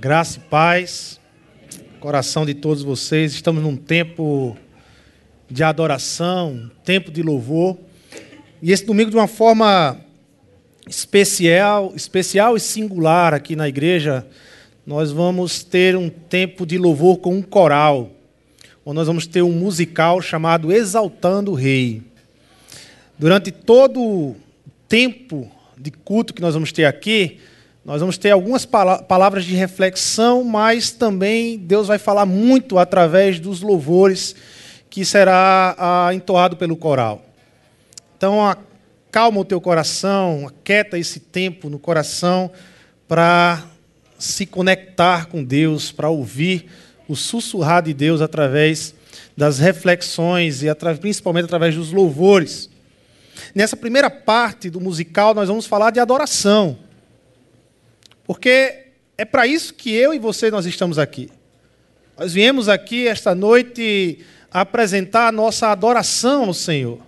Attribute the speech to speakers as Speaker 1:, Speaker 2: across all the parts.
Speaker 1: Graça e paz, coração de todos vocês. Estamos num tempo de adoração, tempo de louvor. E esse domingo, de uma forma especial, especial e singular aqui na igreja, nós vamos ter um tempo de louvor com um coral, onde nós vamos ter um musical chamado Exaltando o Rei. Durante todo o tempo de culto que nós vamos ter aqui, nós vamos ter algumas palavras de reflexão, mas também Deus vai falar muito através dos louvores que será ah, entoado pelo coral. Então, acalma o teu coração, aquieta esse tempo no coração para se conectar com Deus, para ouvir o sussurrar de Deus através das reflexões e principalmente através dos louvores. Nessa primeira parte do musical, nós vamos falar de adoração. Porque é para isso que eu e você nós estamos aqui. Nós viemos aqui esta noite apresentar a nossa adoração ao Senhor.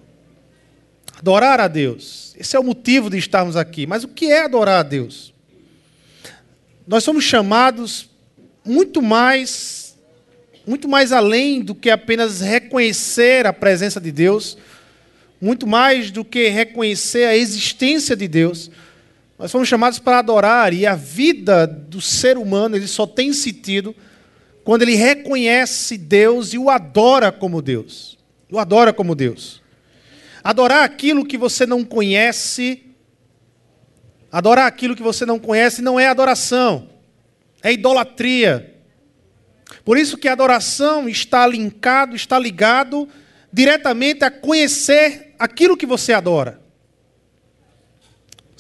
Speaker 1: Adorar a Deus. Esse é o motivo de estarmos aqui. Mas o que é adorar a Deus? Nós somos chamados muito mais muito mais além do que apenas reconhecer a presença de Deus, muito mais do que reconhecer a existência de Deus nós fomos chamados para adorar e a vida do ser humano ele só tem sentido quando ele reconhece Deus e o adora como Deus. O adora como Deus. Adorar aquilo que você não conhece, adorar aquilo que você não conhece não é adoração, é idolatria. Por isso que a adoração está linkado, está ligado diretamente a conhecer aquilo que você adora.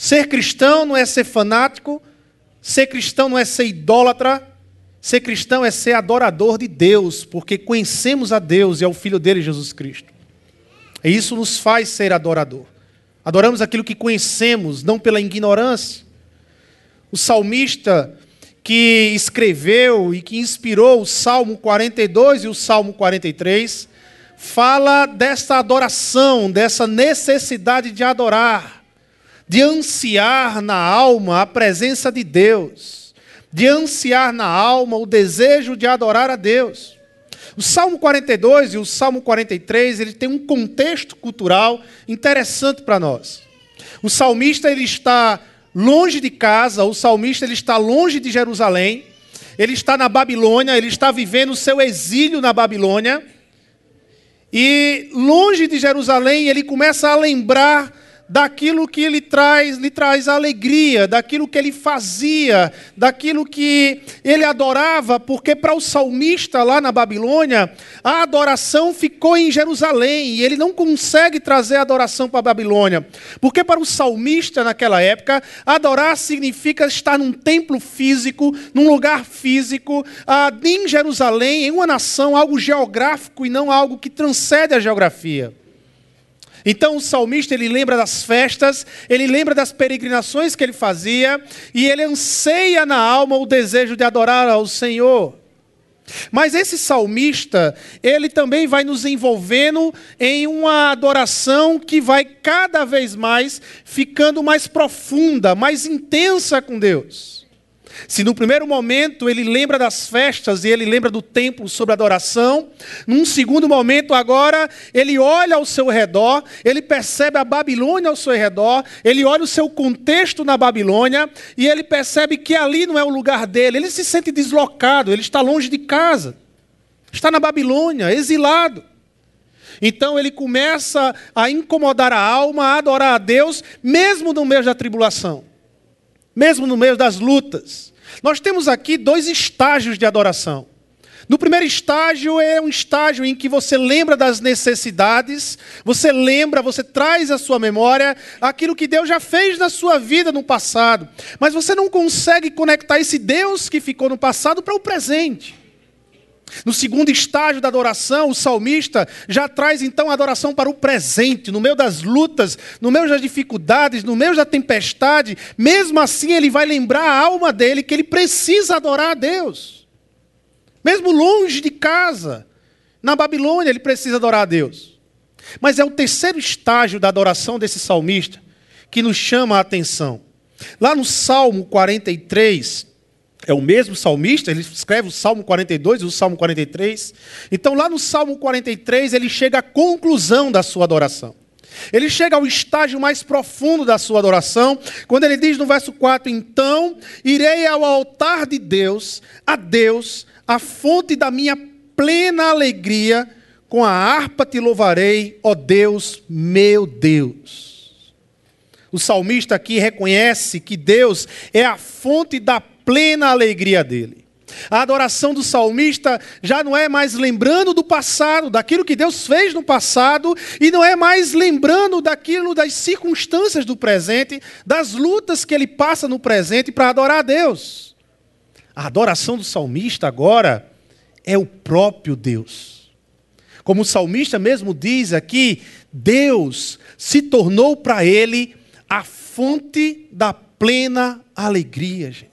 Speaker 1: Ser cristão não é ser fanático, ser cristão não é ser idólatra, ser cristão é ser adorador de Deus, porque conhecemos a Deus e ao Filho dele, Jesus Cristo. E isso nos faz ser adorador. Adoramos aquilo que conhecemos, não pela ignorância. O salmista que escreveu e que inspirou o Salmo 42 e o Salmo 43 fala dessa adoração, dessa necessidade de adorar de ansiar na alma a presença de Deus, de ansiar na alma o desejo de adorar a Deus. O Salmo 42 e o Salmo 43, ele tem um contexto cultural interessante para nós. O salmista ele está longe de casa, o salmista ele está longe de Jerusalém, ele está na Babilônia, ele está vivendo o seu exílio na Babilônia. E longe de Jerusalém, ele começa a lembrar daquilo que ele traz, lhe traz alegria, daquilo que ele fazia, daquilo que ele adorava, porque para o salmista lá na Babilônia, a adoração ficou em Jerusalém e ele não consegue trazer a adoração para a Babilônia, porque para o salmista naquela época, adorar significa estar num templo físico, num lugar físico, em Jerusalém, em uma nação, algo geográfico e não algo que transcende a geografia. Então o salmista ele lembra das festas, ele lembra das peregrinações que ele fazia e ele anseia na alma o desejo de adorar ao Senhor. Mas esse salmista, ele também vai nos envolvendo em uma adoração que vai cada vez mais ficando mais profunda, mais intensa com Deus. Se no primeiro momento ele lembra das festas e ele lembra do templo sobre adoração, num segundo momento agora ele olha ao seu redor, ele percebe a Babilônia ao seu redor, ele olha o seu contexto na Babilônia e ele percebe que ali não é o lugar dele, ele se sente deslocado, ele está longe de casa, está na Babilônia, exilado. Então ele começa a incomodar a alma, a adorar a Deus, mesmo no meio da tribulação mesmo no meio das lutas. Nós temos aqui dois estágios de adoração. No primeiro estágio é um estágio em que você lembra das necessidades, você lembra, você traz à sua memória aquilo que Deus já fez na sua vida no passado, mas você não consegue conectar esse Deus que ficou no passado para o presente. No segundo estágio da adoração, o salmista já traz então a adoração para o presente, no meio das lutas, no meio das dificuldades, no meio da tempestade. Mesmo assim, ele vai lembrar a alma dele que ele precisa adorar a Deus. Mesmo longe de casa, na Babilônia, ele precisa adorar a Deus. Mas é o terceiro estágio da adoração desse salmista que nos chama a atenção. Lá no Salmo 43, é o mesmo salmista, ele escreve o Salmo 42 e o Salmo 43. Então, lá no Salmo 43, ele chega à conclusão da sua adoração. Ele chega ao estágio mais profundo da sua adoração, quando ele diz no verso 4: Então irei ao altar de Deus, a Deus, a fonte da minha plena alegria, com a harpa te louvarei, ó Deus, meu Deus. O salmista aqui reconhece que Deus é a fonte da plena alegria dele. A adoração do salmista já não é mais lembrando do passado, daquilo que Deus fez no passado, e não é mais lembrando daquilo das circunstâncias do presente, das lutas que ele passa no presente para adorar a Deus. A adoração do salmista agora é o próprio Deus. Como o salmista mesmo diz aqui, Deus se tornou para ele a fonte da plena alegria, gente.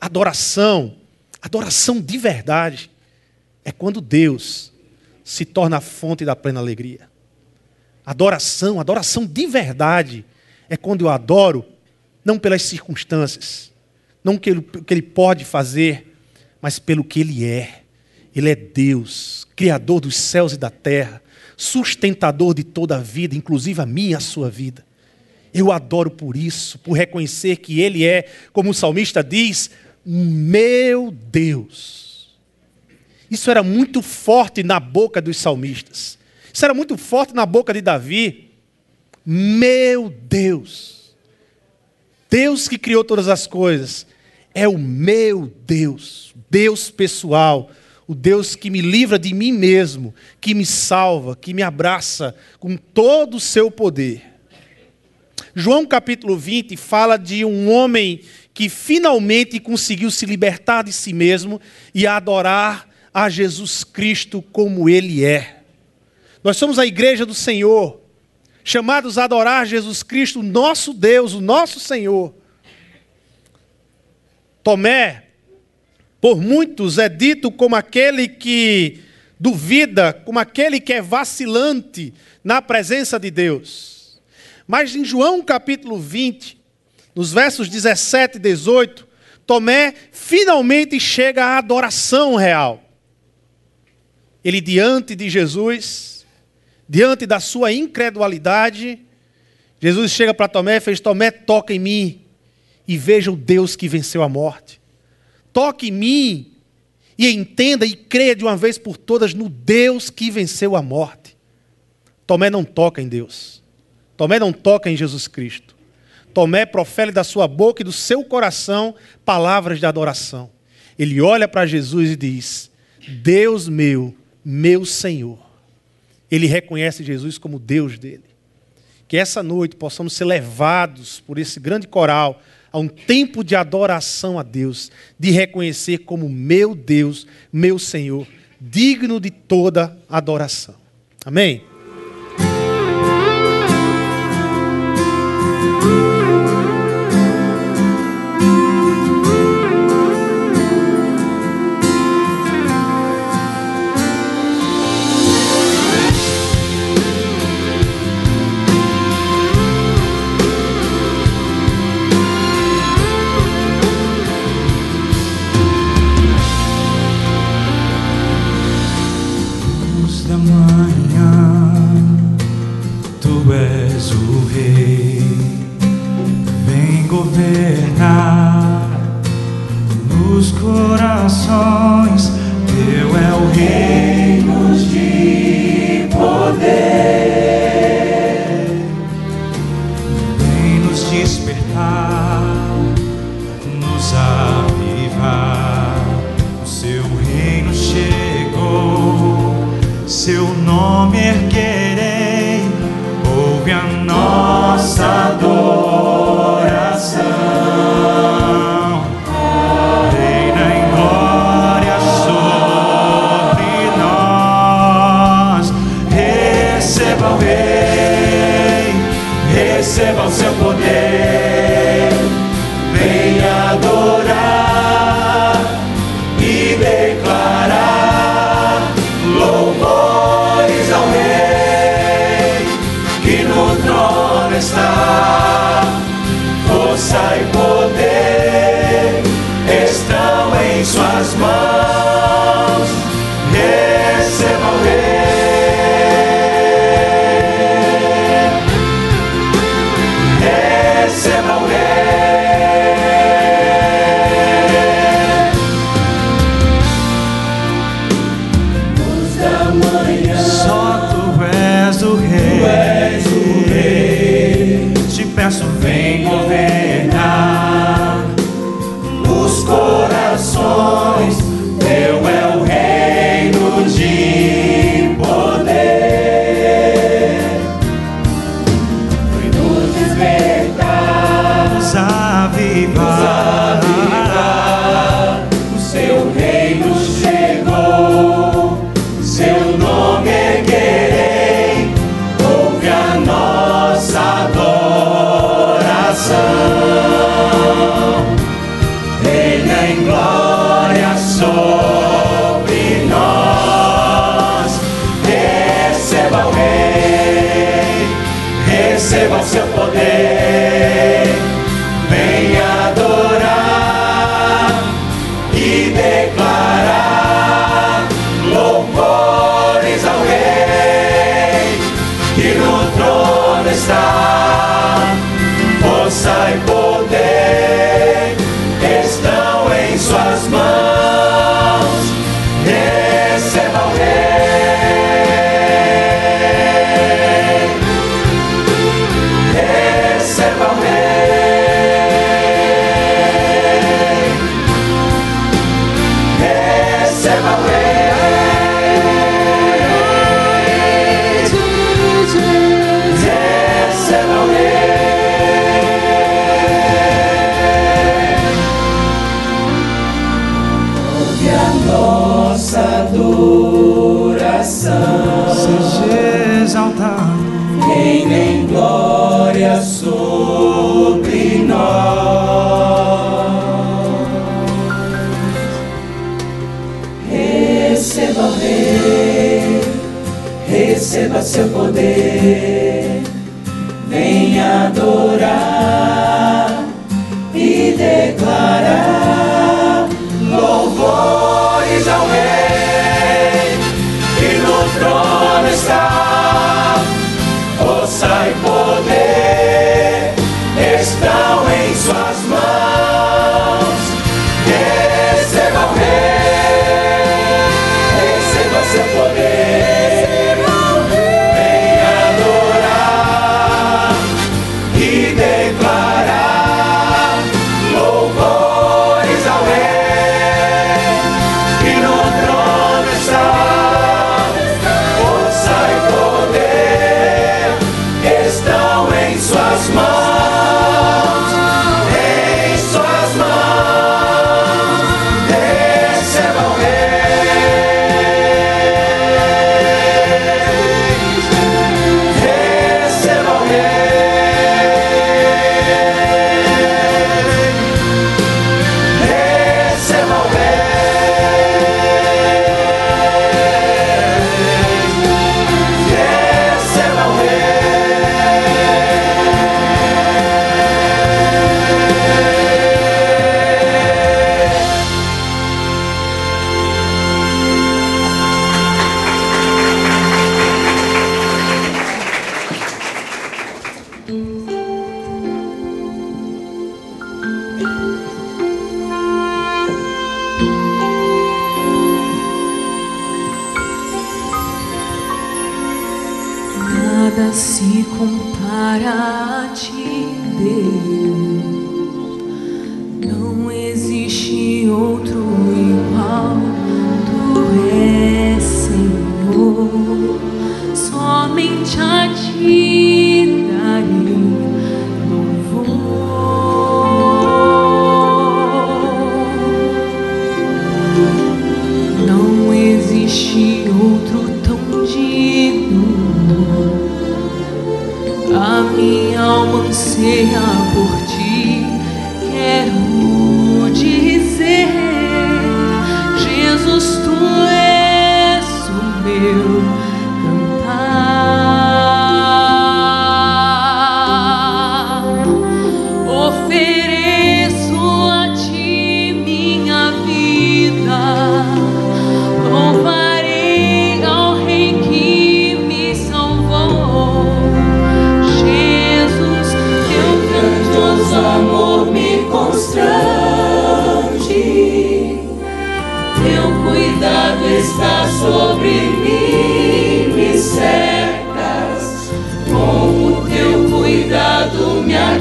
Speaker 1: Adoração, adoração de verdade, é quando Deus se torna a fonte da plena alegria. Adoração, adoração de verdade, é quando eu adoro, não pelas circunstâncias, não pelo que ele pode fazer, mas pelo que ele é. Ele é Deus, Criador dos céus e da terra, sustentador de toda a vida, inclusive a minha e a sua vida. Eu adoro por isso, por reconhecer que Ele é, como o salmista diz, meu Deus. Isso era muito forte na boca dos salmistas. Isso era muito forte na boca de Davi. Meu Deus. Deus que criou todas as coisas. É o meu Deus. Deus pessoal. O Deus que me livra de mim mesmo, que me salva, que me abraça com todo o seu poder. João capítulo 20 fala de um homem que finalmente conseguiu se libertar de si mesmo e adorar a Jesus Cristo como ele é. Nós somos a igreja do Senhor, chamados a adorar Jesus Cristo, nosso Deus, o nosso Senhor. Tomé, por muitos, é dito como aquele que duvida, como aquele que é vacilante na presença de Deus. Mas em João capítulo 20, nos versos 17 e 18, Tomé finalmente chega à adoração real. Ele, diante de Jesus, diante da sua incredulidade, Jesus chega para Tomé e fez: Tomé, toca em mim e veja o Deus que venceu a morte. Toque em mim e entenda e creia de uma vez por todas no Deus que venceu a morte. Tomé não toca em Deus. Tomé não toca em Jesus Cristo. Tomé profere da sua boca e do seu coração palavras de adoração. Ele olha para Jesus e diz: Deus meu, meu Senhor. Ele reconhece Jesus como Deus dele. Que essa noite possamos ser levados por esse grande coral a um tempo de adoração a Deus, de reconhecer como meu Deus, meu Senhor, digno de toda adoração. Amém?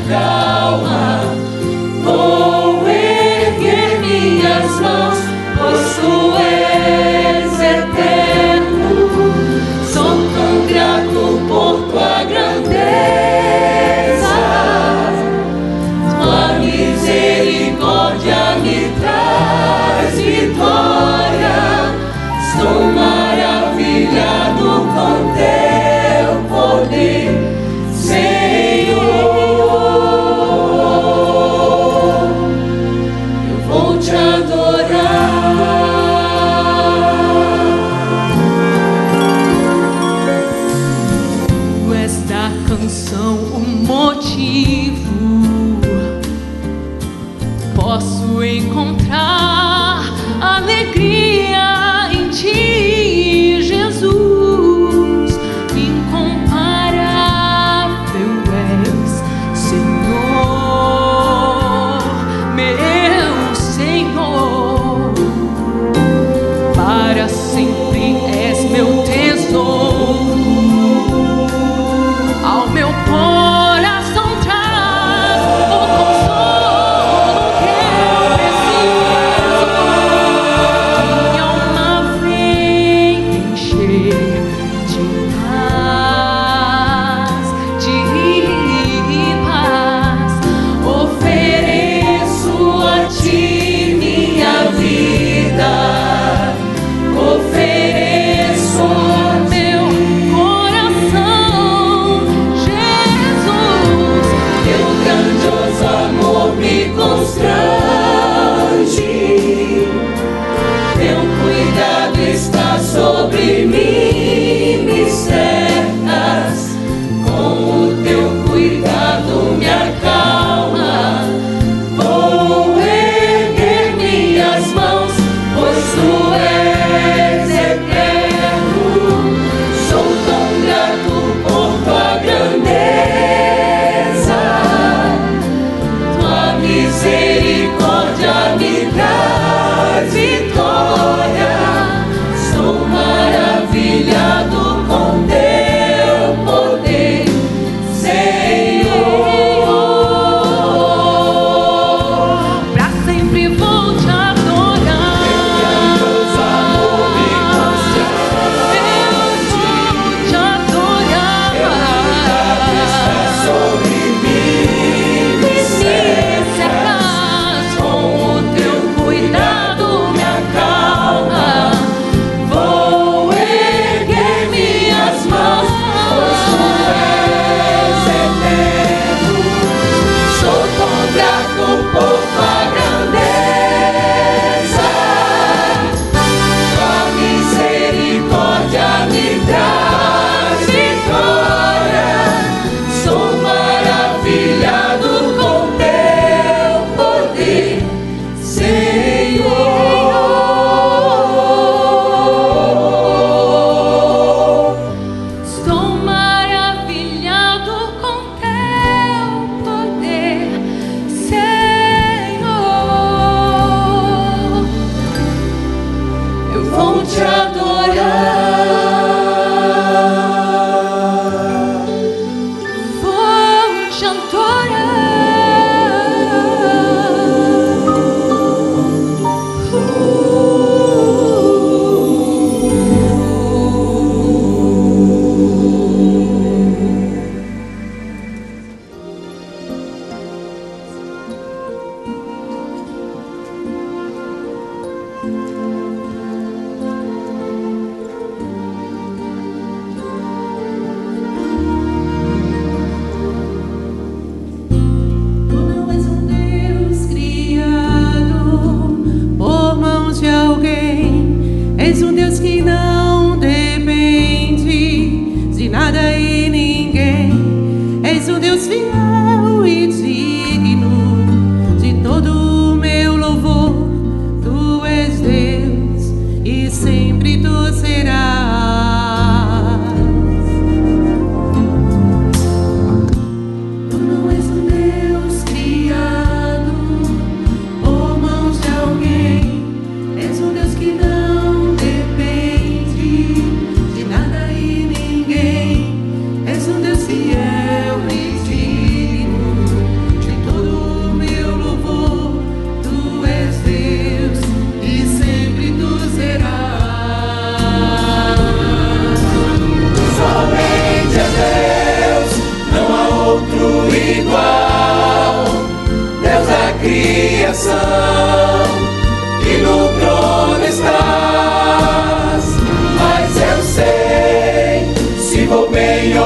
Speaker 2: God.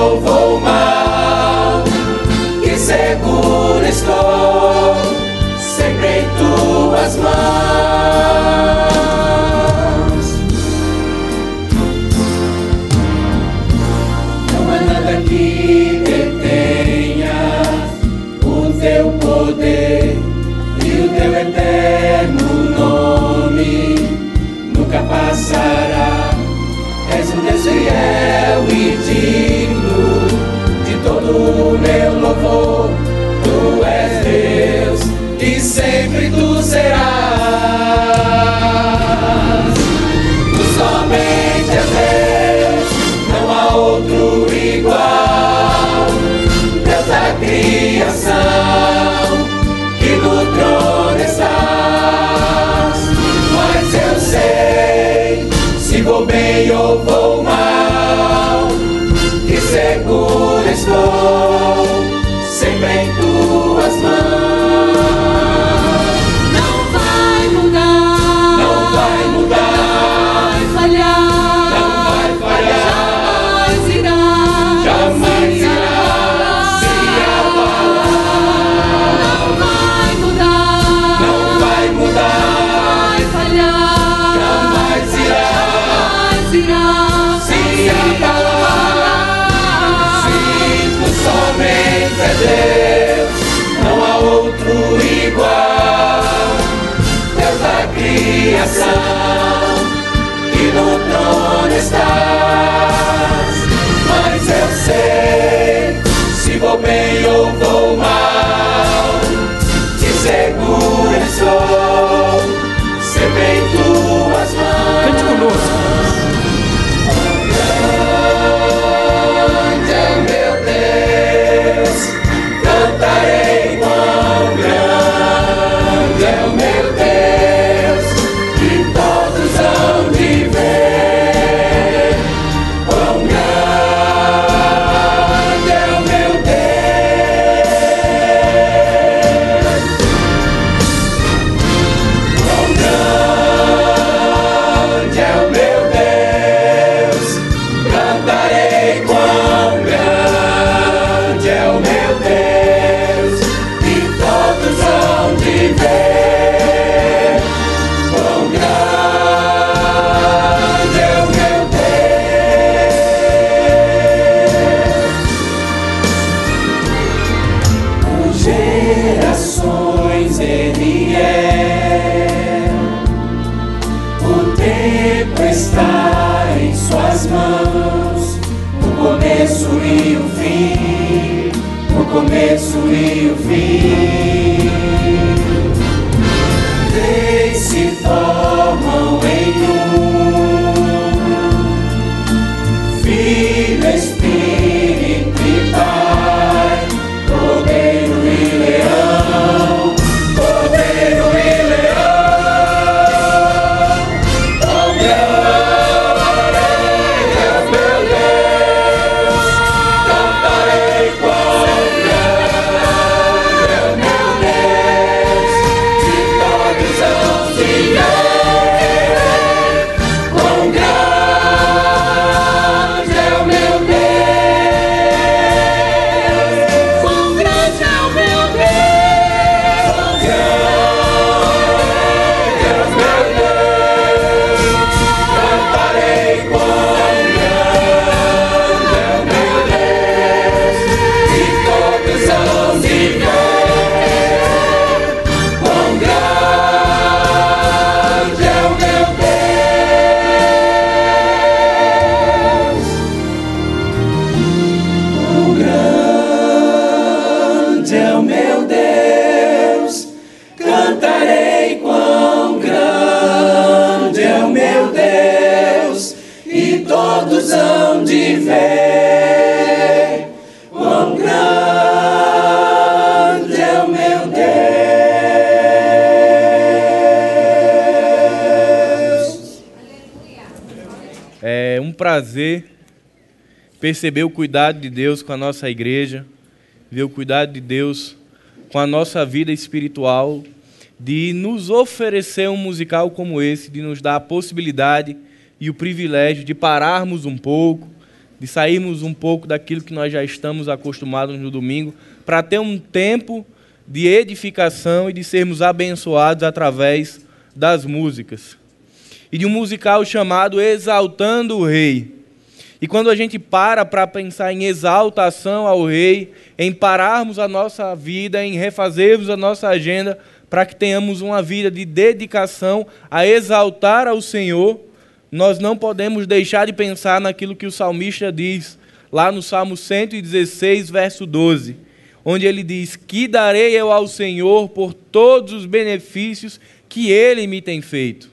Speaker 2: não vou mal, que seguro estou, sempre em tuas mãos.
Speaker 3: Não
Speaker 4: há nada que
Speaker 5: detenha o teu poder
Speaker 4: e o teu
Speaker 5: eterno
Speaker 4: nome
Speaker 6: nunca passará. És um Deus fiel e digno todo meu louvor. Tu és Deus e sempre tu serás. Tu somente és Deus, não
Speaker 5: há outro igual. Deus da criação que no trono estás. Mas eu sei, se vou bem ou vou
Speaker 7: perceber o cuidado de Deus com a nossa igreja, ver o cuidado de Deus com a nossa vida espiritual, de nos oferecer um musical como esse, de nos dar a possibilidade e o privilégio de pararmos um pouco, de sairmos um pouco daquilo que nós já estamos acostumados no domingo, para ter um tempo de edificação e de sermos abençoados através das músicas e de um musical chamado Exaltando o Rei. E quando a gente para para pensar em exaltação ao Rei, em pararmos a nossa vida, em refazermos a nossa agenda, para que tenhamos uma vida de dedicação a exaltar ao Senhor, nós não podemos deixar de pensar naquilo que o salmista diz, lá no Salmo 116, verso 12, onde ele diz: Que darei eu ao Senhor por todos os benefícios que ele me tem feito.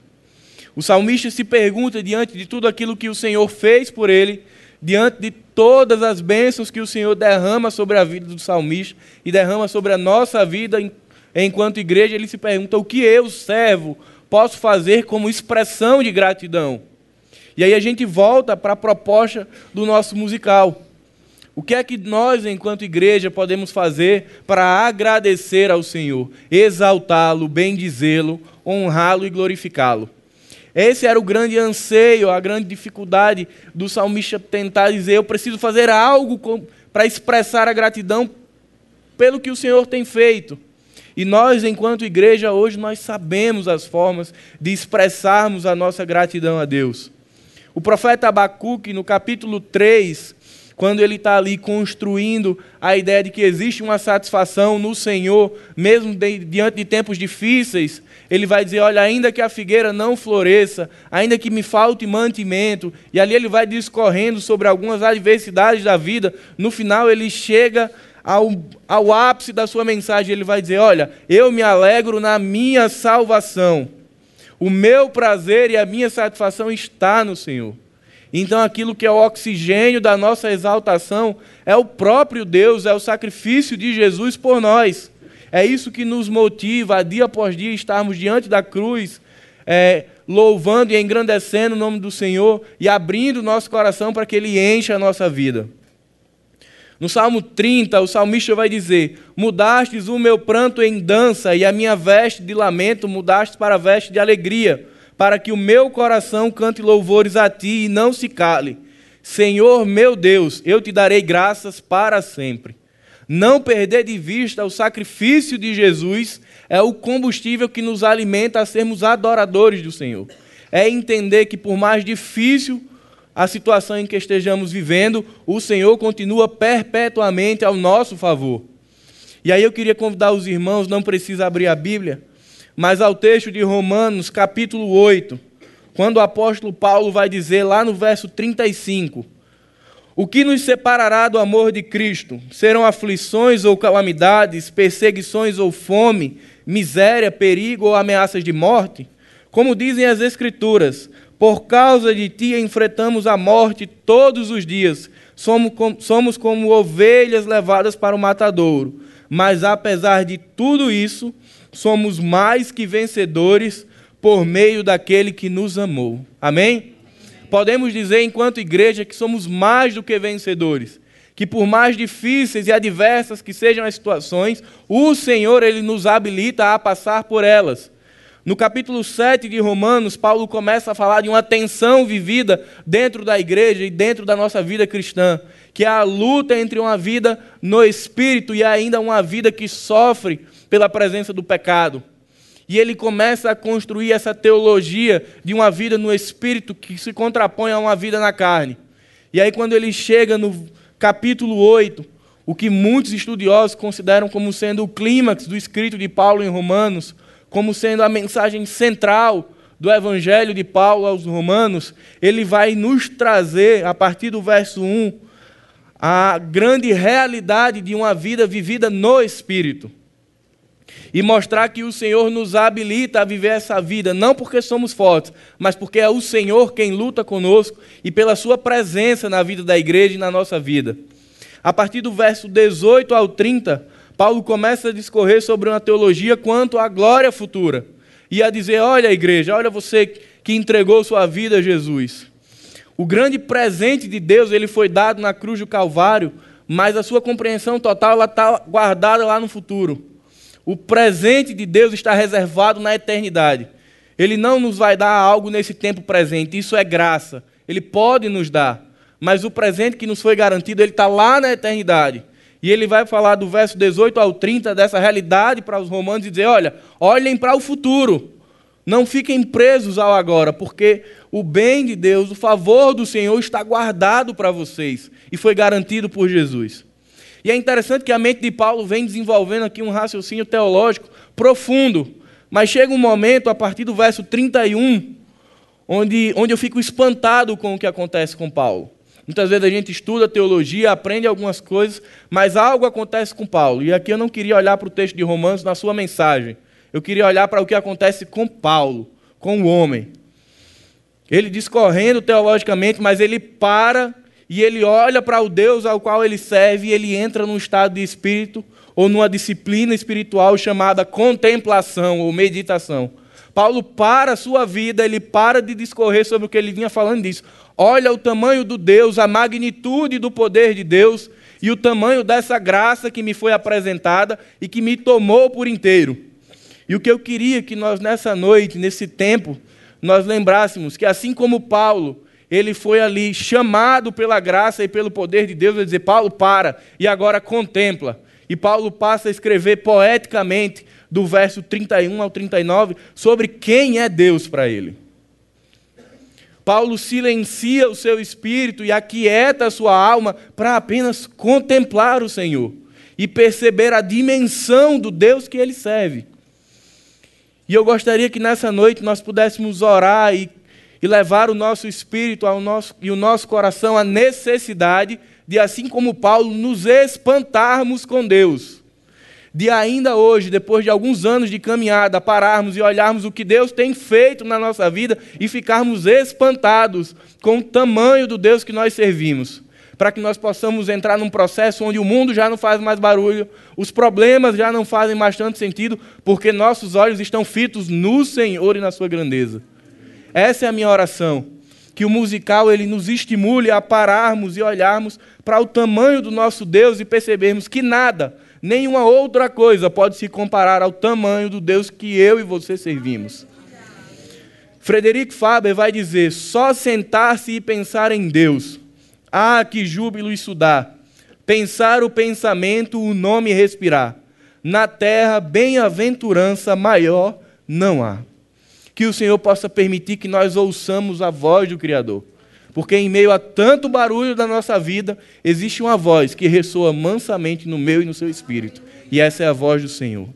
Speaker 7: O salmista se pergunta diante de tudo aquilo que o Senhor fez por ele, diante de todas as bênçãos que o Senhor derrama sobre a vida do salmista e derrama sobre a nossa vida enquanto igreja, ele se pergunta: o que eu, servo, posso fazer como expressão de gratidão? E aí a gente volta para a proposta do nosso musical. O que é que nós, enquanto igreja, podemos fazer para agradecer ao Senhor, exaltá-lo, bendizê-lo, honrá-lo e glorificá-lo? Esse era o grande anseio, a grande dificuldade do salmista tentar dizer: eu preciso fazer algo para expressar a gratidão pelo que o Senhor tem feito. E nós, enquanto igreja, hoje nós sabemos as formas de expressarmos a nossa gratidão a Deus. O profeta Abacuque, no capítulo 3, quando ele está ali construindo a ideia de que existe uma satisfação no Senhor, mesmo de, diante de tempos difíceis, ele vai dizer: Olha, ainda que a figueira não floresça, ainda que me falte mantimento, e ali ele vai discorrendo sobre algumas adversidades da vida, no final ele chega ao, ao ápice da sua mensagem, ele vai dizer: Olha, eu me alegro na minha salvação, o meu prazer e a minha satisfação está no Senhor. Então, aquilo que é o oxigênio da nossa exaltação é o próprio Deus, é o sacrifício de Jesus por nós. É isso que nos motiva a dia após dia estarmos diante da cruz, é, louvando e engrandecendo o nome do Senhor e abrindo nosso coração para que Ele encha a nossa vida. No Salmo 30, o salmista vai dizer: Mudastes o meu pranto em dança e a minha veste de lamento mudastes para veste de alegria para que o meu coração cante louvores a ti e não se cale. Senhor meu Deus, eu te darei graças para sempre. Não perder de vista o sacrifício de Jesus é o combustível que nos alimenta a sermos adoradores do Senhor. É entender que, por mais difícil a situação em que estejamos vivendo, o Senhor continua perpetuamente ao nosso favor. E aí eu queria convidar os irmãos, não precisa abrir a Bíblia, mas ao texto de Romanos, capítulo 8, quando o apóstolo Paulo vai dizer lá no verso 35: O que nos separará do amor de Cristo? Serão aflições ou calamidades, perseguições ou fome, miséria, perigo ou ameaças de morte? Como dizem as Escrituras, por causa de ti enfrentamos a morte todos os dias. Somos como, somos como ovelhas levadas para o matadouro. Mas apesar de tudo isso, somos mais que vencedores por meio daquele que nos amou. Amém? Podemos dizer, enquanto igreja, que somos mais do que vencedores. Que por mais difíceis e adversas que sejam as situações, o Senhor ele nos habilita a passar por elas. No capítulo 7 de Romanos, Paulo começa a falar de uma tensão vivida dentro da igreja e dentro da nossa vida cristã, que é a luta entre uma vida no espírito e ainda uma vida que sofre pela presença do pecado. E ele começa a construir essa teologia de uma vida no espírito que se contrapõe a uma vida na carne. E aí, quando ele chega no capítulo 8, o que muitos estudiosos consideram como sendo o clímax do escrito de Paulo em Romanos, como sendo a mensagem central do evangelho de Paulo aos Romanos, ele vai nos trazer, a partir do verso 1, a grande realidade de uma vida vivida no Espírito e mostrar que o Senhor nos habilita a viver essa vida, não porque somos fortes, mas porque é o Senhor quem luta conosco e pela Sua presença na vida da igreja e na nossa vida. A partir do verso 18 ao 30, Paulo começa a discorrer sobre uma teologia quanto à glória futura e a dizer: olha, igreja, olha você que entregou sua vida a Jesus. O grande presente de Deus ele foi dado na cruz do Calvário, mas a sua compreensão total está guardada lá no futuro. O presente de Deus está reservado na eternidade. Ele não nos vai dar algo nesse tempo presente, isso é graça. Ele pode nos dar, mas o presente que nos foi garantido, ele está lá na eternidade. E ele vai falar do verso 18 ao 30 dessa realidade para os romanos e dizer: olha, olhem para o futuro. Não fiquem presos ao agora, porque o bem de Deus, o favor do Senhor está guardado para vocês e foi garantido por Jesus. E é interessante que a mente de Paulo vem desenvolvendo aqui um raciocínio teológico profundo. Mas chega um momento, a partir do verso 31, onde, onde eu fico espantado com o que acontece com Paulo. Muitas vezes a gente estuda teologia, aprende algumas coisas, mas algo acontece com Paulo. E aqui eu não queria olhar para o texto de Romanos na sua mensagem. Eu queria olhar para o que acontece com Paulo, com o homem. Ele discorrendo teologicamente, mas ele para e ele olha para o Deus ao qual ele serve e ele entra num estado de espírito ou numa disciplina espiritual chamada contemplação ou meditação. Paulo para a sua vida, ele para de discorrer sobre o que ele vinha falando diz: Olha o tamanho do Deus, a magnitude do poder de Deus e o tamanho dessa graça que me foi apresentada e que me tomou por inteiro. E o que eu queria que nós nessa noite, nesse tempo, nós lembrássemos que assim como Paulo, ele foi ali chamado pela graça e pelo poder de Deus a dizer: Paulo, para, e agora contempla. E Paulo passa a escrever poeticamente, do verso 31 ao 39, sobre quem é Deus para ele. Paulo silencia o seu espírito e aquieta a sua alma para apenas contemplar o Senhor e perceber a dimensão do Deus que ele serve. E eu gostaria que nessa noite nós pudéssemos orar e, e levar o nosso espírito ao nosso, e o nosso coração à necessidade de, assim como Paulo, nos espantarmos com Deus de ainda hoje, depois de alguns anos de caminhada, pararmos e olharmos o que Deus tem feito na nossa vida e ficarmos espantados com o tamanho do Deus que nós servimos. Para que nós possamos entrar num processo onde o mundo já não faz mais barulho, os problemas já não fazem mais tanto sentido, porque nossos olhos estão fitos no Senhor e na Sua grandeza. Essa é a minha oração. Que o musical ele nos estimule a pararmos e olharmos para o tamanho do nosso Deus e percebermos que nada, Nenhuma outra coisa pode se comparar ao tamanho do Deus que eu e você servimos. Frederico Faber vai dizer: só sentar-se e pensar em Deus. Ah, que júbilo isso dá! Pensar o pensamento, o nome respirar. Na terra, bem-aventurança maior não há. Que o Senhor possa permitir que nós ouçamos a voz do Criador. Porque em meio a tanto barulho da nossa vida, existe uma voz que ressoa mansamente no meu e no seu espírito. E essa é a voz do Senhor.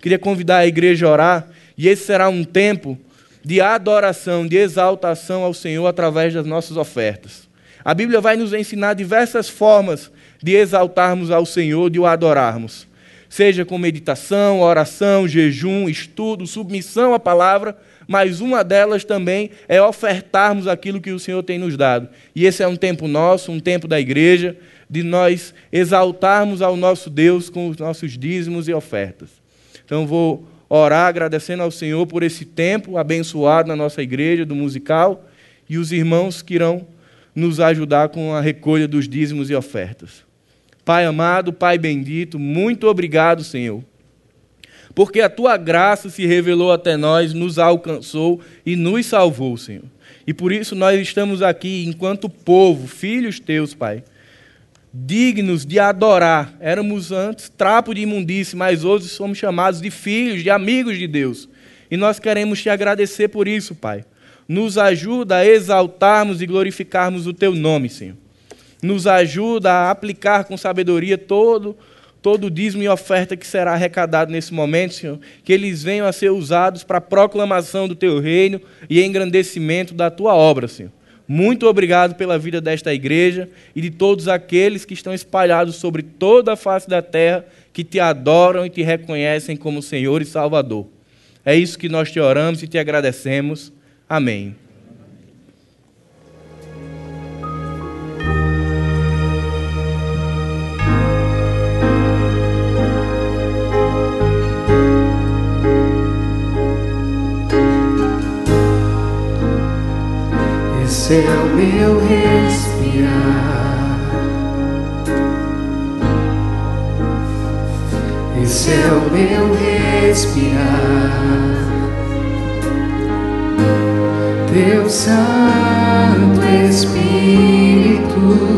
Speaker 7: Queria convidar a igreja a orar, e esse será um tempo de adoração, de exaltação ao Senhor através das nossas ofertas. A Bíblia vai nos ensinar diversas formas de exaltarmos ao Senhor, de o adorarmos. Seja com meditação, oração, jejum, estudo, submissão à palavra, mas uma delas também é ofertarmos aquilo que o Senhor tem nos dado. E esse é um tempo nosso, um tempo da igreja, de nós exaltarmos ao nosso Deus com os nossos dízimos e ofertas. Então vou orar agradecendo ao Senhor por esse tempo abençoado na nossa igreja do musical e os irmãos que irão nos ajudar com a recolha dos dízimos e ofertas. Pai amado, Pai bendito, muito obrigado, Senhor porque a tua graça se revelou até nós, nos alcançou e nos salvou, Senhor. E por isso nós estamos aqui enquanto povo, filhos teus, Pai, dignos de adorar. Éramos antes trapo de imundície, mas hoje somos chamados de filhos, de amigos de Deus. E nós queremos te agradecer por isso, Pai. Nos ajuda a exaltarmos e glorificarmos o teu nome, Senhor. Nos ajuda a aplicar com sabedoria todo todo dízimo e oferta que será arrecadado nesse momento, Senhor, que eles venham a ser usados para a proclamação do teu reino e engrandecimento da tua obra, Senhor. Muito obrigado pela vida desta igreja e de todos aqueles que estão espalhados sobre toda a face da terra, que te adoram e te reconhecem como Senhor e Salvador. É isso que nós te oramos e te agradecemos. Amém.
Speaker 5: O meu respirar. Esse é o meu respirar. Teu Santo Espírito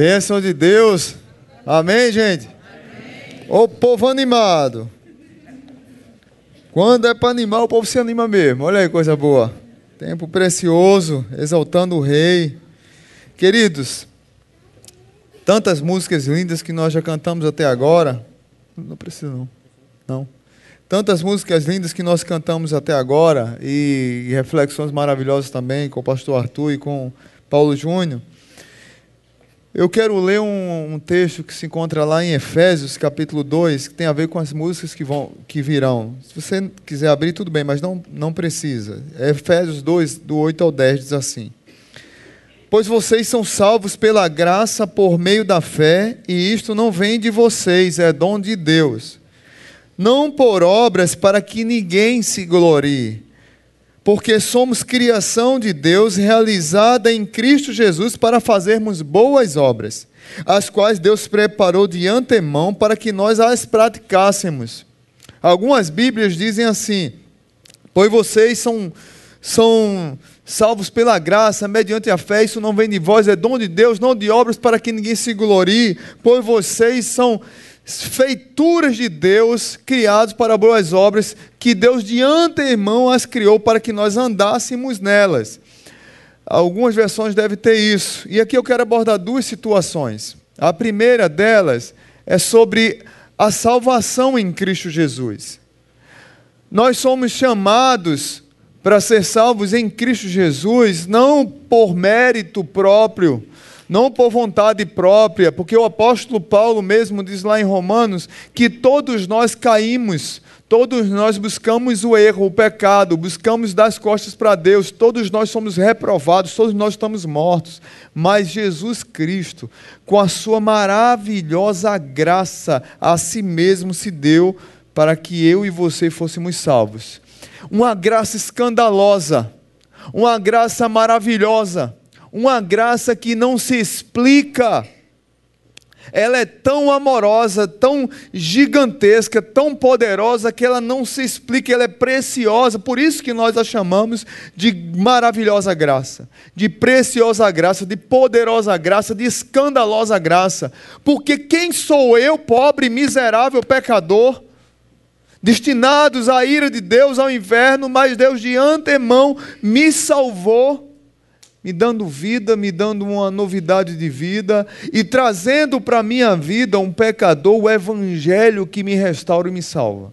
Speaker 8: Bênção de Deus. Amém, gente? Ô povo animado. Quando é para animar, o povo se anima mesmo. Olha aí, coisa boa. Tempo precioso, exaltando o Rei. Queridos, tantas músicas lindas que nós já cantamos até agora. Não precisa, não. Não. Tantas músicas lindas que nós cantamos até agora e, e reflexões maravilhosas também com o pastor Arthur e com Paulo Júnior. Eu quero ler um, um, texto que se encontra lá em Efésios, capítulo 2, que tem a ver com as músicas que, vão, que virão. Se você quiser abrir, tudo bem, mas não, não precisa. Efésios 2, do 8 ao 10, diz assim: Pois vocês são salvos pela graça por meio da fé, e isto não vem de vocês, é dom de Deus. Não por obras para que ninguém se glorie porque somos criação de Deus realizada em Cristo Jesus para fazermos boas obras, as quais Deus preparou de antemão para que nós as praticássemos. Algumas Bíblias dizem assim: Pois vocês são, são salvos pela graça, mediante a fé, isso não vem de vós, é dom de Deus, não de obras para que ninguém se glorie, pois vocês são feituras de Deus, criados para boas obras, que Deus de antemão as criou para que nós andássemos nelas. Algumas versões devem ter isso. E aqui eu quero abordar duas situações. A primeira delas é sobre a salvação em Cristo Jesus. Nós somos chamados para ser salvos em Cristo Jesus, não por mérito próprio, não por vontade própria, porque o apóstolo Paulo mesmo diz lá em Romanos que todos nós caímos, todos nós buscamos o erro, o pecado, buscamos dar as costas para Deus, todos nós somos reprovados, todos nós estamos mortos, mas Jesus Cristo, com a sua maravilhosa graça, a si mesmo se deu para que eu e você fôssemos salvos. Uma graça escandalosa, uma graça maravilhosa uma graça que não se explica. Ela é tão amorosa, tão gigantesca, tão poderosa que ela não se explica, ela é preciosa. Por isso que nós a chamamos de maravilhosa graça, de preciosa graça, de poderosa graça, de escandalosa graça. Porque quem sou eu, pobre, miserável, pecador? Destinados à ira de Deus, ao inferno, mas Deus de antemão me salvou me dando vida, me dando uma novidade de vida e trazendo para a minha vida um pecador, o evangelho que me restaura e me salva.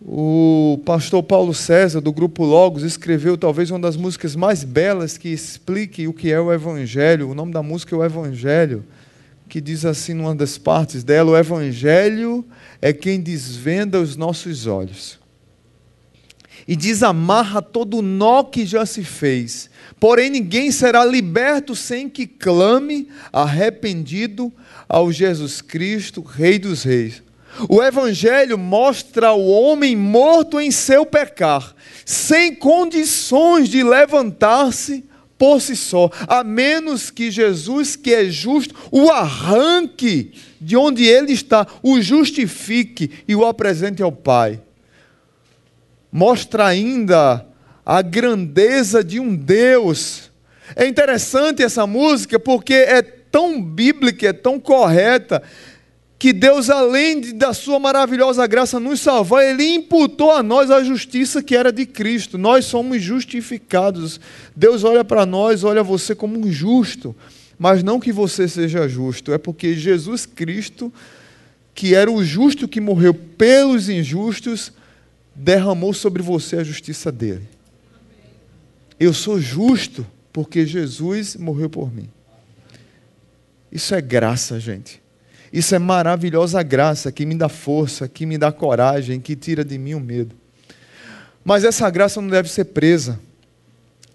Speaker 8: O pastor Paulo César, do grupo Logos, escreveu talvez uma das músicas mais belas que explique o que é o evangelho. O nome da música é o Evangelho, que diz assim numa das partes dela: O evangelho é quem desvenda os nossos olhos e desamarra todo o nó que já se fez. Porém, ninguém será liberto sem que clame, arrependido, ao Jesus Cristo, Rei dos Reis. O Evangelho mostra o homem morto em seu pecar, sem condições de levantar-se por si só, a menos que Jesus, que é justo, o arranque de onde ele está, o justifique e o apresente ao Pai mostra ainda a grandeza de um Deus. É interessante essa música porque é tão bíblica, é tão correta, que Deus, além de, da sua maravilhosa graça nos salvar, Ele imputou a nós a justiça que era de Cristo. Nós somos justificados. Deus olha para nós, olha você como um justo. Mas não que você seja justo, é porque Jesus Cristo, que era o justo que morreu pelos injustos, derramou sobre você a justiça dele. Eu sou justo porque Jesus morreu por mim. Isso é graça, gente. Isso é maravilhosa graça que me dá força, que me dá coragem, que tira de mim o medo. Mas essa graça não deve ser presa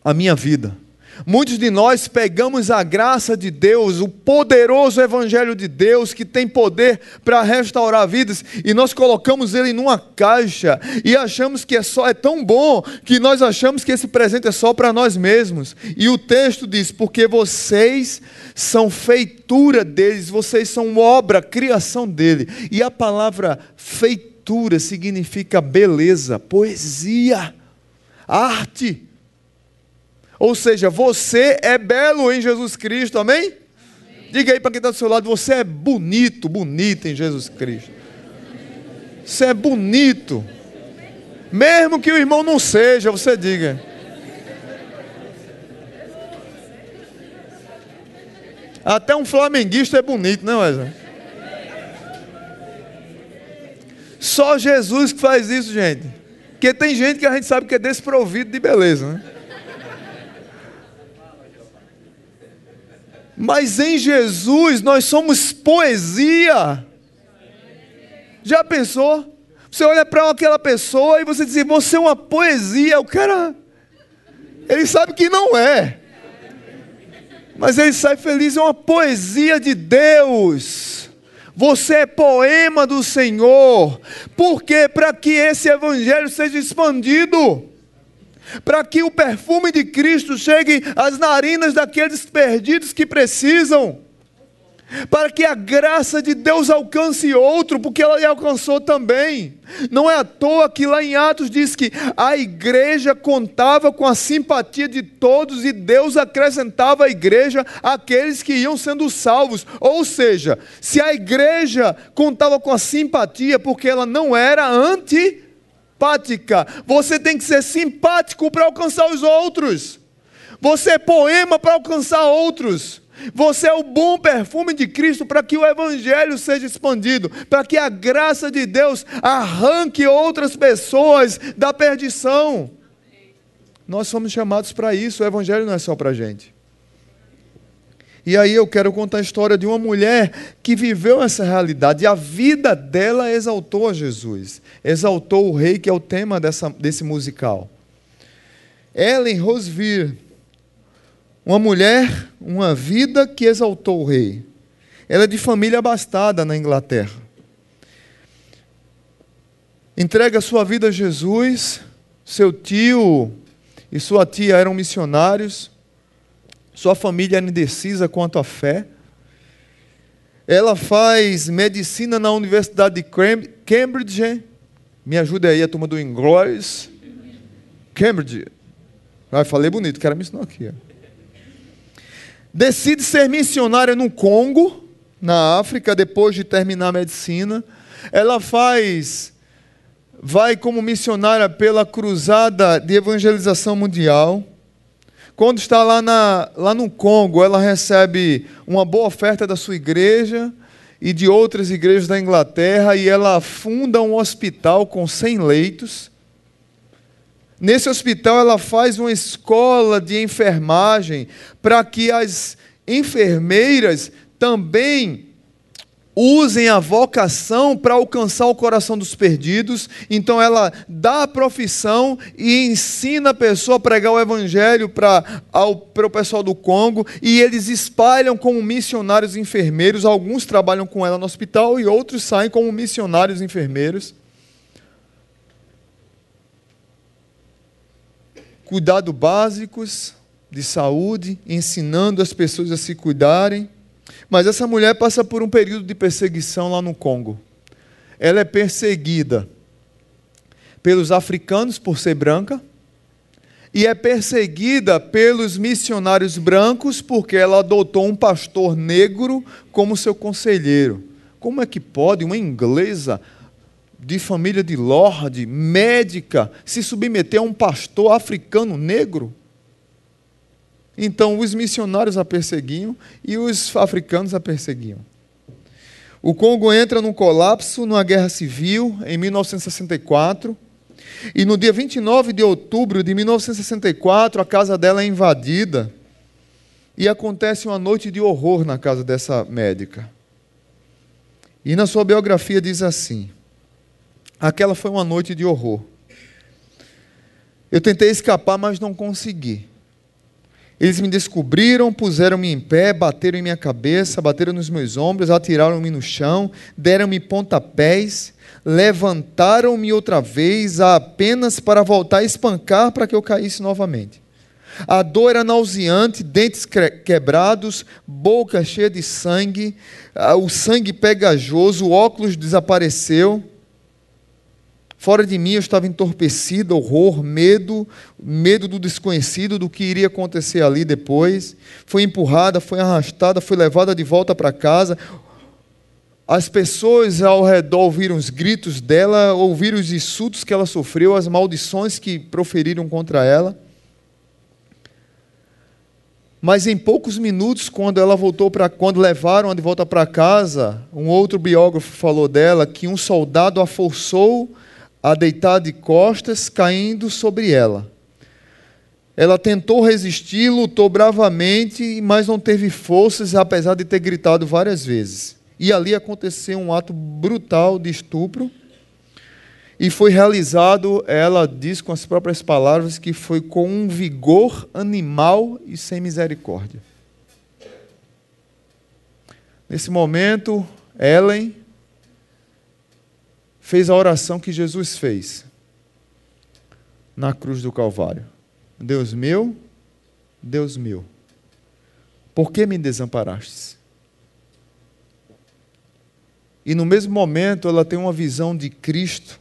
Speaker 8: à minha vida. Muitos de nós pegamos a graça de Deus, o poderoso Evangelho de Deus, que tem poder para restaurar vidas, e nós colocamos ele numa caixa e achamos que é só é tão bom que nós achamos que esse presente é só para nós mesmos. E o texto diz: porque vocês são feitura deles, vocês são obra, criação dele. E a palavra feitura significa beleza, poesia, arte. Ou seja, você é belo em Jesus Cristo, amém? amém. Diga aí para quem está do seu lado: você é bonito, bonita em Jesus Cristo. Você é bonito. Mesmo que o irmão não seja, você diga. Até um flamenguista é bonito, não é? Só Jesus que faz isso, gente. Porque tem gente que a gente sabe que é desprovido de beleza, né? Mas em Jesus nós somos poesia. Já pensou? Você olha para aquela pessoa e você diz, você é uma poesia. O cara, ele sabe que não é. Mas ele sai feliz, é uma poesia de Deus. Você é poema do Senhor. Por quê? Para que esse evangelho seja expandido para que o perfume de Cristo chegue às narinas daqueles perdidos que precisam, para que a graça de Deus alcance outro, porque ela lhe alcançou também. Não é à toa que lá em Atos diz que a igreja contava com a simpatia de todos e Deus acrescentava à igreja aqueles que iam sendo salvos. Ou seja, se a igreja contava com a simpatia, porque ela não era anti simpática. Você tem que ser simpático para alcançar os outros. Você é poema para alcançar outros. Você é o bom perfume de Cristo para que o Evangelho seja expandido, para que a graça de Deus arranque outras pessoas da perdição. Nós somos chamados para isso, o Evangelho não é só para a gente. E aí eu quero contar a história de uma mulher que viveu essa realidade e a vida dela exaltou Jesus, exaltou o rei, que é o tema dessa, desse musical. Ellen Rosevere, uma mulher, uma vida que exaltou o rei. Ela é de família abastada na Inglaterra. Entrega sua vida a Jesus, seu tio e sua tia eram missionários. Sua família era indecisa quanto à fé. Ela faz medicina na Universidade de Cambridge. Me ajuda aí a turma do inglês. Cambridge. Ah, falei bonito, quero me ensinar aqui. Decide ser missionária no Congo, na África, depois de terminar a medicina. Ela faz, vai como missionária pela cruzada de evangelização mundial. Quando está lá, na, lá no Congo, ela recebe uma boa oferta da sua igreja e de outras igrejas da Inglaterra e ela funda um hospital com 100 leitos. Nesse hospital, ela faz uma escola de enfermagem para que as enfermeiras também usem a vocação para alcançar o coração dos perdidos. Então ela dá a profissão e ensina a pessoa a pregar o evangelho para, o pessoal do Congo e eles espalham como missionários enfermeiros. Alguns trabalham com ela no hospital e outros saem como missionários enfermeiros. Cuidado básicos de saúde, ensinando as pessoas a se cuidarem. Mas essa mulher passa por um período de perseguição lá no Congo. Ela é perseguida pelos africanos por ser branca, e é perseguida pelos missionários brancos porque ela adotou um pastor negro como seu conselheiro. Como é que pode uma inglesa de família de lorde, médica, se submeter a um pastor africano negro? Então os missionários a perseguiam e os africanos a perseguiam. O Congo entra num colapso numa guerra civil em 1964. E no dia 29 de outubro de 1964, a casa dela é invadida. E acontece uma noite de horror na casa dessa médica. E na sua biografia diz assim: Aquela foi uma noite de horror. Eu tentei escapar, mas não consegui. Eles me descobriram, puseram-me em pé, bateram em minha cabeça, bateram nos meus ombros, atiraram-me no chão, deram-me pontapés, levantaram-me outra vez apenas para voltar a espancar para que eu caísse novamente. A dor era nauseante, dentes quebrados, boca cheia de sangue, ah, o sangue pegajoso, o óculos desapareceu. Fora de mim eu estava entorpecido, horror, medo, medo do desconhecido, do que iria acontecer ali depois. Foi empurrada, foi arrastada, foi levada de volta para casa. As pessoas ao redor ouviram os gritos dela, ouviram os insultos que ela sofreu, as maldições que proferiram contra ela. Mas em poucos minutos, quando ela voltou para quando levaram de volta para casa, um outro biógrafo falou dela que um soldado a forçou a deitar de costas, caindo sobre ela. Ela tentou resistir, lutou bravamente, mas não teve forças, apesar de ter gritado várias vezes. E ali aconteceu um ato brutal de estupro. E foi realizado, ela diz com as próprias palavras, que foi com um vigor animal e sem misericórdia. Nesse momento, Ellen fez a oração que Jesus fez na cruz do Calvário: Deus meu, Deus meu, por que me desamparastes? E no mesmo momento ela tem uma visão de Cristo,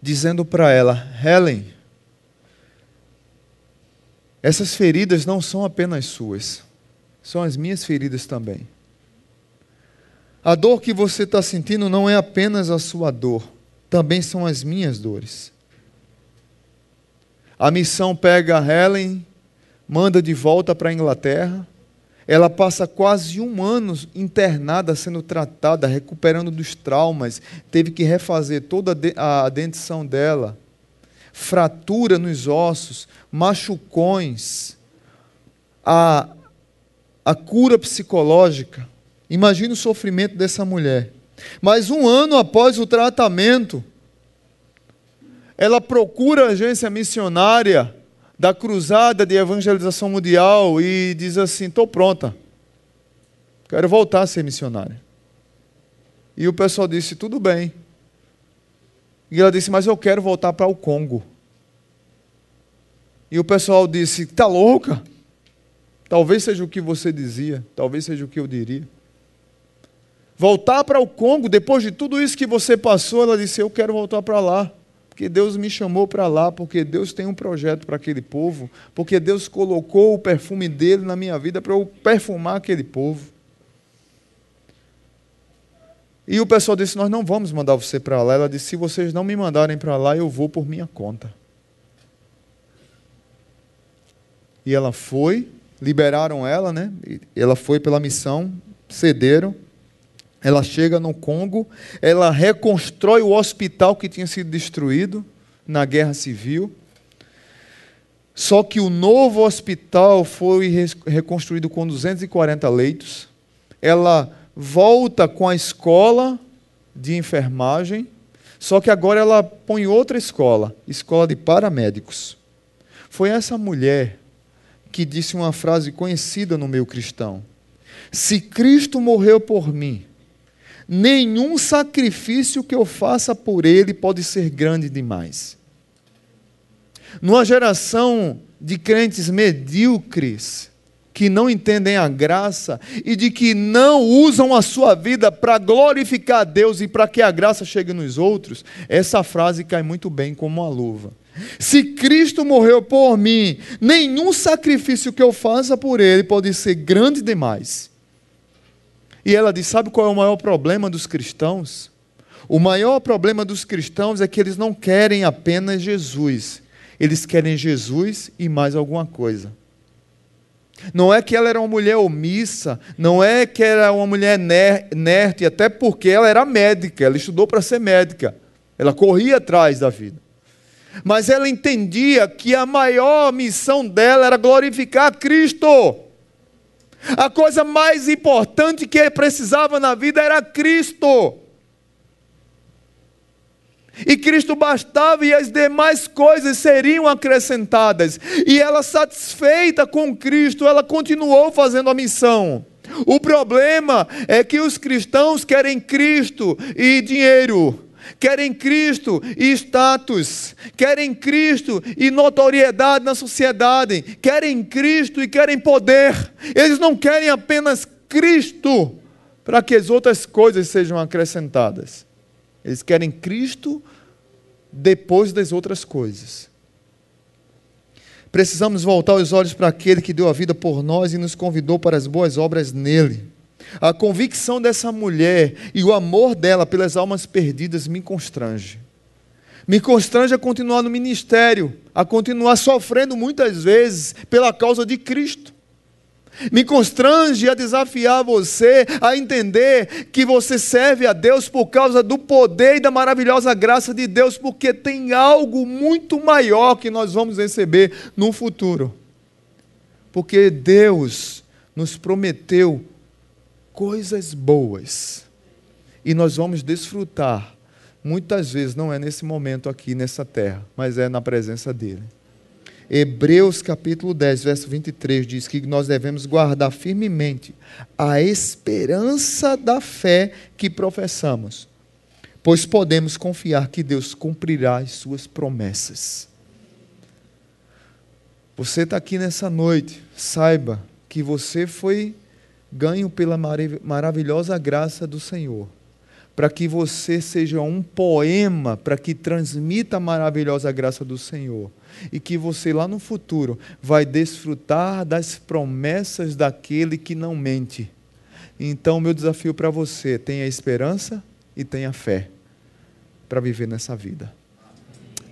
Speaker 8: dizendo para ela: Helen, essas feridas não são apenas suas, são as minhas feridas também. A dor que você está sentindo não é apenas a sua dor, também são as minhas dores. A missão pega a Helen, manda de volta para a Inglaterra. Ela passa quase um ano internada, sendo tratada, recuperando dos traumas. Teve que refazer toda a dentição dela. Fratura nos ossos, machucões, a, a cura psicológica. Imagine o sofrimento dessa mulher. Mas um ano após o tratamento, ela procura a agência missionária da Cruzada de Evangelização Mundial e diz assim: estou pronta, quero voltar a ser missionária. E o pessoal disse: tudo bem. E ela disse: mas eu quero voltar para o Congo. E o pessoal disse: está louca? Talvez seja o que você dizia, talvez seja o que eu diria voltar para o Congo, depois de tudo isso que você passou, ela disse: Eu quero voltar para lá. Porque Deus me chamou para lá, porque Deus tem um projeto para aquele povo, porque Deus colocou o perfume dele na minha vida para eu perfumar aquele povo. E o pessoal disse: Nós não vamos mandar você para lá. Ela disse: Se vocês não me mandarem para lá, eu vou por minha conta. E ela foi, liberaram ela, né? Ela foi pela missão, cederam. Ela chega no Congo, ela reconstrói o hospital que tinha sido destruído na guerra civil. Só que o novo hospital foi reconstruído com 240 leitos. Ela volta com a escola de enfermagem, só que agora ela põe outra escola, escola de paramédicos. Foi essa mulher que disse uma frase conhecida no meio cristão: Se Cristo morreu por mim, nenhum sacrifício que eu faça por ele pode ser grande demais. Numa geração de crentes medíocres, que não entendem a graça e de que não usam a sua vida para glorificar a Deus e para que a graça chegue nos outros, essa frase cai muito bem como uma luva. Se Cristo morreu por mim, nenhum sacrifício que eu faça por Ele pode ser grande demais. E ela diz: Sabe qual é o maior problema dos cristãos? O maior problema dos cristãos é que eles não querem apenas Jesus, eles querem Jesus e mais alguma coisa. Não é que ela era uma mulher omissa, não é que era uma mulher nerd, até porque ela era médica, ela estudou para ser médica, ela corria atrás da vida. Mas ela entendia que a maior missão dela era glorificar Cristo. A coisa mais importante que precisava na vida era Cristo. E Cristo bastava e as demais coisas seriam acrescentadas. E ela, satisfeita com Cristo, ela continuou fazendo a missão. O problema é que os cristãos querem Cristo e dinheiro querem Cristo e status, querem Cristo e notoriedade na sociedade, querem Cristo e querem poder. Eles não querem apenas Cristo para que as outras coisas sejam acrescentadas. Eles querem Cristo depois das outras coisas. Precisamos voltar os olhos para aquele que deu a vida por nós e nos convidou para as boas obras nele. A convicção dessa mulher e o amor dela pelas almas perdidas me constrange. Me constrange a continuar no ministério, a continuar sofrendo muitas vezes pela causa de Cristo. Me constrange a desafiar você a entender que você serve a Deus por causa do poder e da maravilhosa graça de Deus, porque tem algo muito maior que nós vamos receber no futuro. Porque Deus nos prometeu coisas boas. E nós vamos desfrutar. Muitas vezes não é nesse momento aqui nessa terra, mas é na presença dele. Hebreus capítulo 10, verso 23 diz que nós devemos guardar firmemente a esperança da fé que professamos, pois podemos confiar que Deus cumprirá as suas promessas. Você está aqui nessa noite, saiba que você foi ganho pela maravilhosa graça do Senhor, para que você seja um poema, para que transmita a maravilhosa graça do Senhor, e que você lá no futuro vai desfrutar das promessas daquele que não mente. Então, meu desafio para você, tenha esperança e tenha fé para viver nessa vida.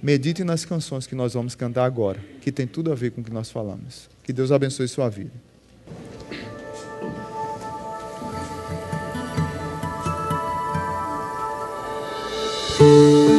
Speaker 8: Medite nas canções que nós vamos cantar agora, que tem tudo a ver com o que nós falamos. Que Deus abençoe sua vida.
Speaker 9: Perdi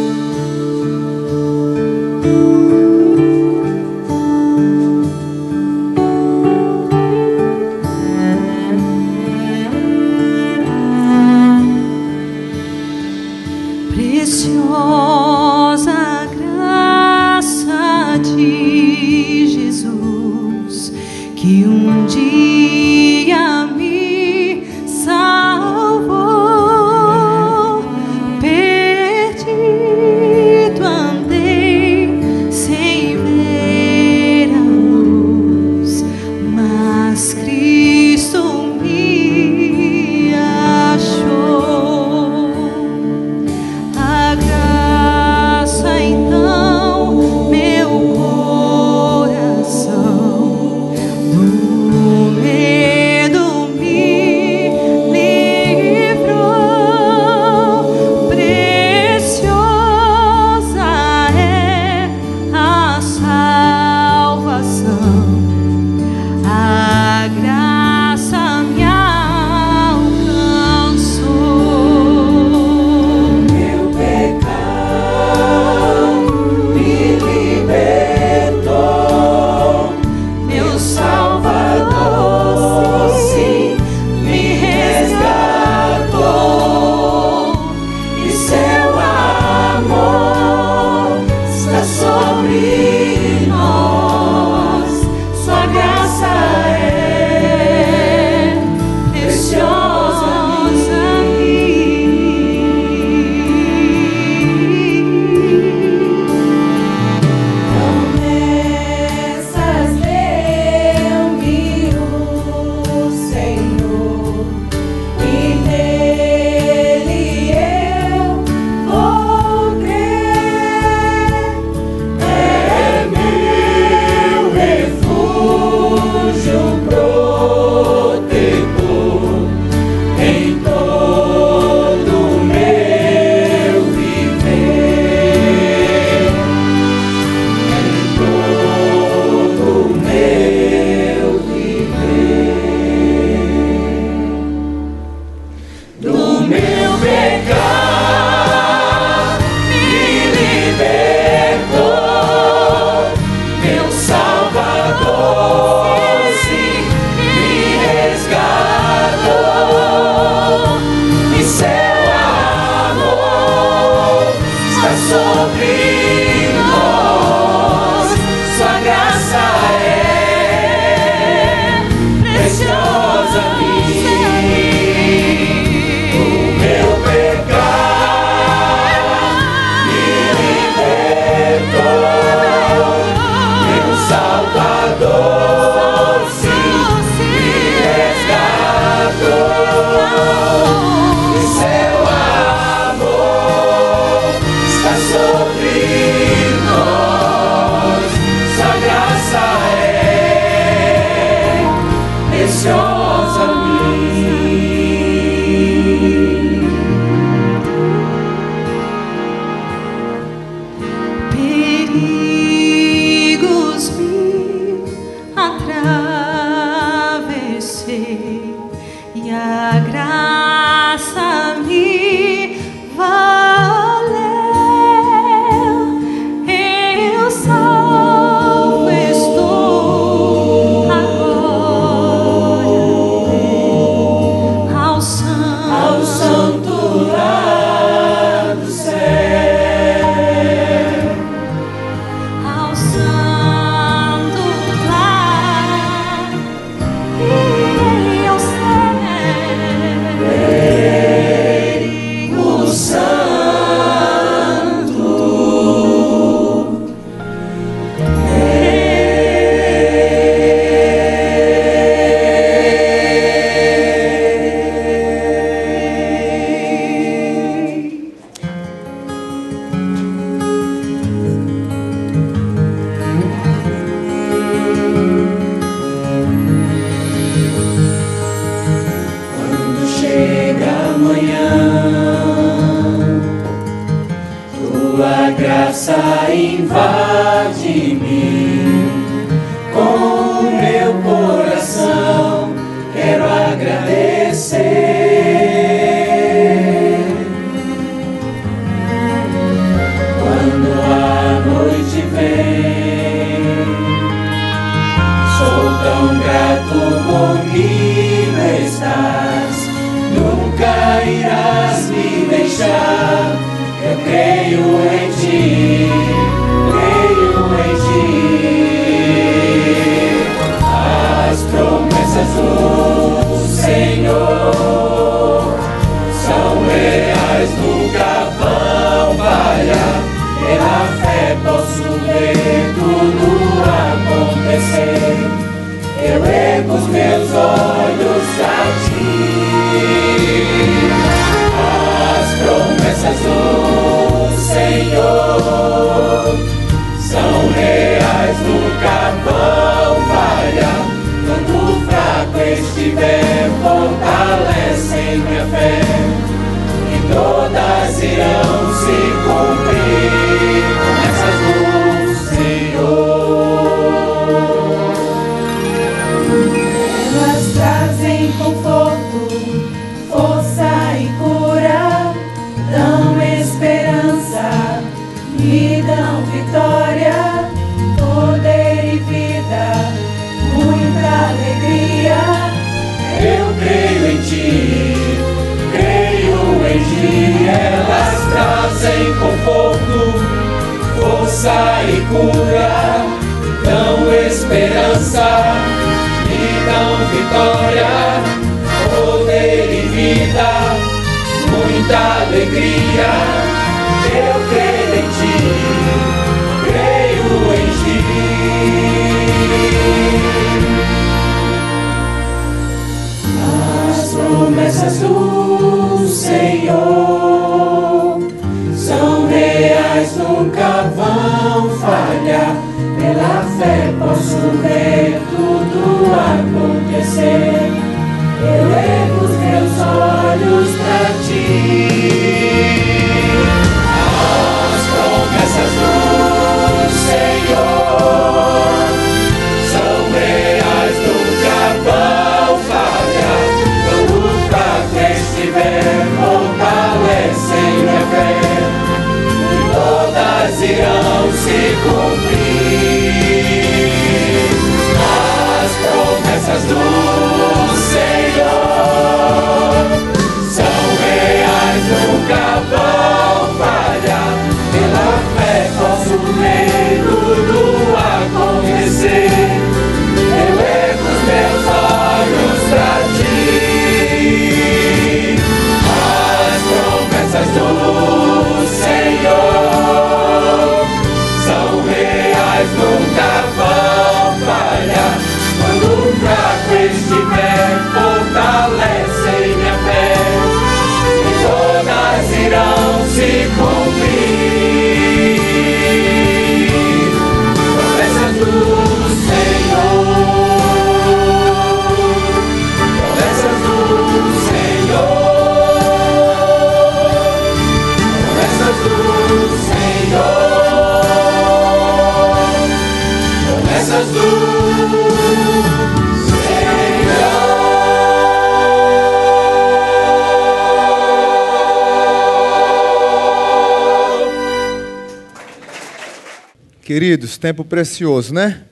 Speaker 8: Queridos, tempo precioso, né?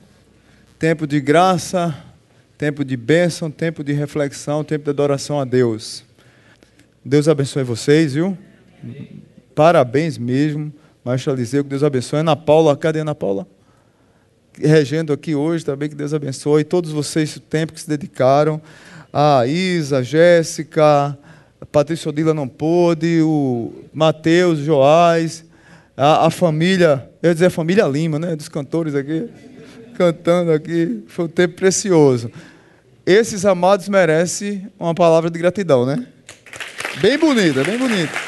Speaker 8: Tempo de graça, tempo de bênção, tempo de reflexão, tempo de adoração a Deus. Deus abençoe vocês, viu? Parabéns mesmo. Marcha Eliseu, que Deus abençoe. Ana Paula, cadê Ana Paula? Regendo aqui hoje também, que Deus abençoe. Todos vocês, o tempo que se dedicaram. A Isa, a Jéssica, a Patrícia Odila não pôde, o Mateus, Joás, a, a família, eu ia dizer a família Lima, né? Dos cantores aqui, cantando aqui. Foi um tempo precioso. Esses amados merecem uma palavra de gratidão, né? Bem bonita, bem bonita.